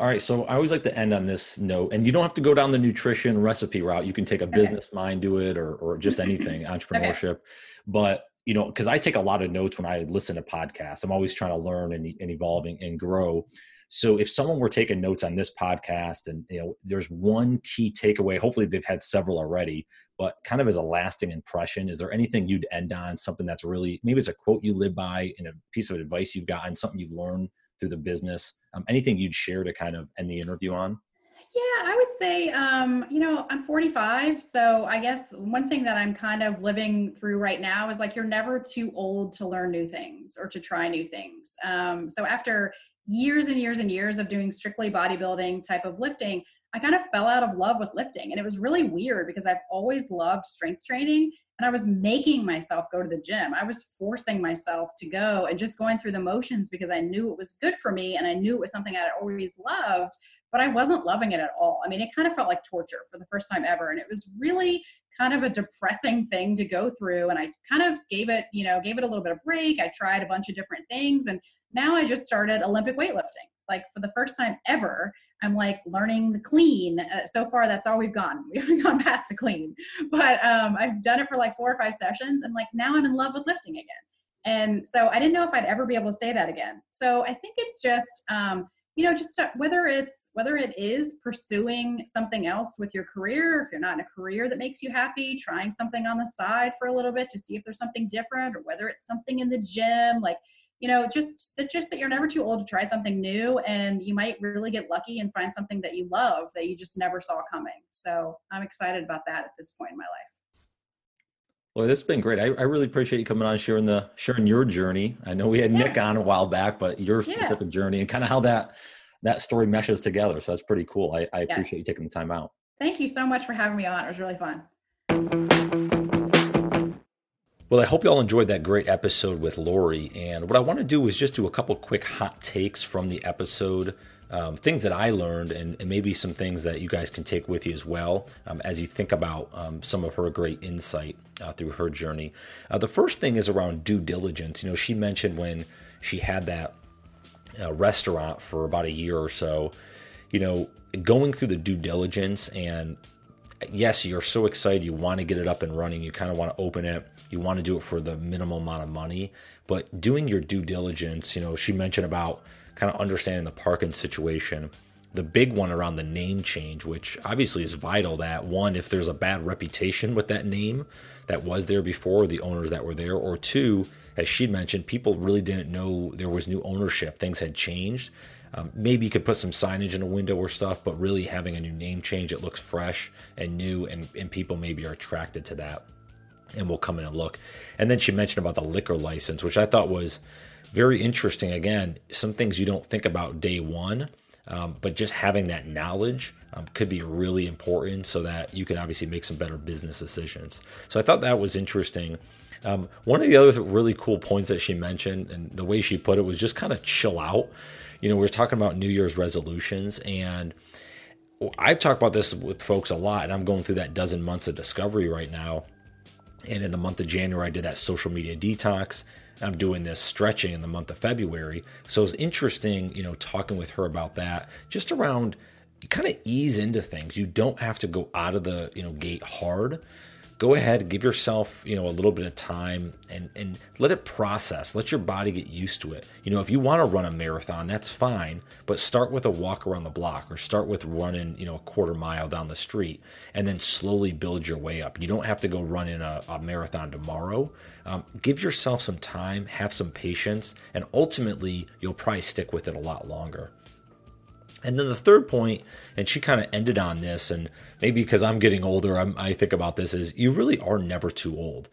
All right. So I always like to end on this note, and you don't have to go down the nutrition recipe route. You can take a business okay. mind to it, or or just anything [laughs] entrepreneurship. Okay. But you know, because I take a lot of notes when I listen to podcasts. I'm always trying to learn and, and evolving and grow. So if someone were taking notes on this podcast, and you know, there's one key takeaway. Hopefully, they've had several already but kind of as a lasting impression is there anything you'd end on something that's really maybe it's a quote you live by in a piece of advice you've gotten something you've learned through the business um, anything you'd share to kind of end the interview on yeah i would say um, you know i'm 45 so i guess one thing that i'm kind of living through right now is like you're never too old to learn new things or to try new things um, so after years and years and years of doing strictly bodybuilding type of lifting I kind of fell out of love with lifting. And it was really weird because I've always loved strength training and I was making myself go to the gym. I was forcing myself to go and just going through the motions because I knew it was good for me and I knew it was something I'd always loved, but I wasn't loving it at all. I mean, it kind of felt like torture for the first time ever. And it was really kind of a depressing thing to go through. And I kind of gave it, you know, gave it a little bit of break. I tried a bunch of different things. And now I just started Olympic weightlifting. Like for the first time ever, I'm like learning the clean. Uh, so far, that's all we've gone. [laughs] We haven't gone past the clean, but um, I've done it for like four or five sessions, and like now I'm in love with lifting again. And so I didn't know if I'd ever be able to say that again. So I think it's just um, you know just uh, whether it's whether it is pursuing something else with your career if you're not in a career that makes you happy trying something on the side for a little bit to see if there's something different or whether it's something in the gym like you know just that just that you're never too old to try something new and you might really get lucky and find something that you love that you just never saw coming so i'm excited about that at this point in my life Well, this has been great. I, I really appreciate you coming on, sharing the sharing your journey. I know we had yeah. Nick on a while back, but your specific yes. journey and kind of how that that story meshes together. So that's pretty cool. I, I yes. appreciate you taking the time out. Thank you so much for having me on. It was really fun. Well, I hope you all enjoyed that great episode with Lori. And what I want to do is just do a couple quick hot takes from the episode um, things that I learned, and, and, maybe some things that you guys can take with you as well um, as you think about um, some of her great insight uh, through her journey. Uh, the first thing is around due diligence. You know, she mentioned when she had that uh, restaurant for about a year or so, you know, going through the due diligence and yes, you're so excited, you want to get it up and running, you kind of want to open it, you want to do it for the minimal amount of money, but doing your due diligence, you know, she mentioned about kind of understanding the parking situation. The big one around the name change, which obviously is vital that one, if there's a bad reputation with that name that was there before, the owners that were there, or two, as she'd mentioned, people really didn't know there was new ownership, things had changed. Um, maybe you could put some signage in a window or stuff, but really having a new name change, it looks fresh and new, and, and people maybe are attracted to that and will come in and look. And then she mentioned about the liquor license, which I thought was very interesting. Again, some things you don't think about day one, um, but just having that knowledge um, could be really important so that you can obviously make some better business decisions. So I thought that was interesting. Um, one of the other really cool points that she mentioned and the way she put it was just kind of chill out. You know, we are talking about New Year's resolutions, and I've talked about this with folks a lot, and I'm going through that dozen months of discovery right now. And in the month of January, I did that social media detox. I'm doing this stretching in the month of February. So it's interesting, you know, talking with her about that, just around you kind of ease into things. You don't have to go out of the, you know, gate hard go ahead, give yourself, you know, a little bit of time and and let it process. Let your body get used to it. You know, if you want to run a marathon, that's fine, but start with a walk around the block or start with running, you know, a quarter mile down the street and then slowly build your way up. You don't have to go run in a, a marathon tomorrow. Um, give yourself some time, have some patience, and ultimately you'll probably stick with it a lot longer. And then the third point, and she kind of ended on this, and maybe because I'm getting older, I'm, i think about this is you really are never too old.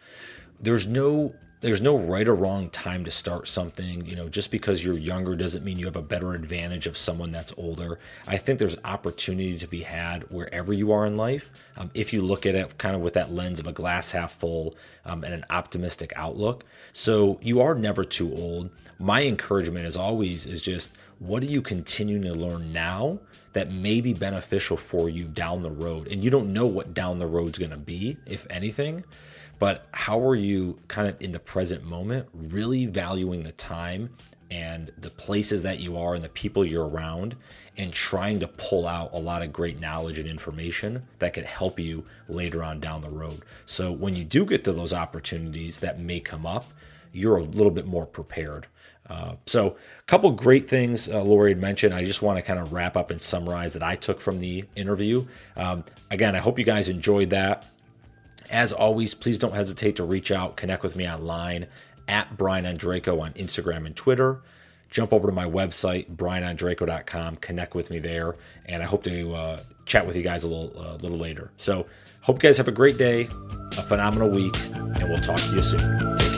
There's no there's no right or wrong time to start something. You know, just because you're younger doesn't mean you have a better advantage of someone that's older. I think there's opportunity to be had wherever you are in life. Um, if you look at it kind of with that lens of a glass half full um, and an optimistic outlook. So you are never too old. My encouragement, as always, is just what are you continuing to learn now that may be beneficial for you down the road? And you don't know what down the road's going to be, if anything, but how are you kind of in the present moment really valuing the time and the places that you are and the people you're around and trying to pull out a lot of great knowledge and information that could help you later on down the road. So when you do get to those opportunities that may come up, you're a little bit more prepared. Uh, so, a couple great things uh, Lori had mentioned. I just want to kind of wrap up and summarize that I took from the interview. Um, again, I hope you guys enjoyed that. As always, please don't hesitate to reach out, connect with me online at Brian Ondrako on Instagram and Twitter. Jump over to my website, brianondrako.com, connect with me there, and I hope to uh, chat with you guys a little, uh, little later. So, hope you guys have a great day, a phenomenal week, and we'll talk to you soon.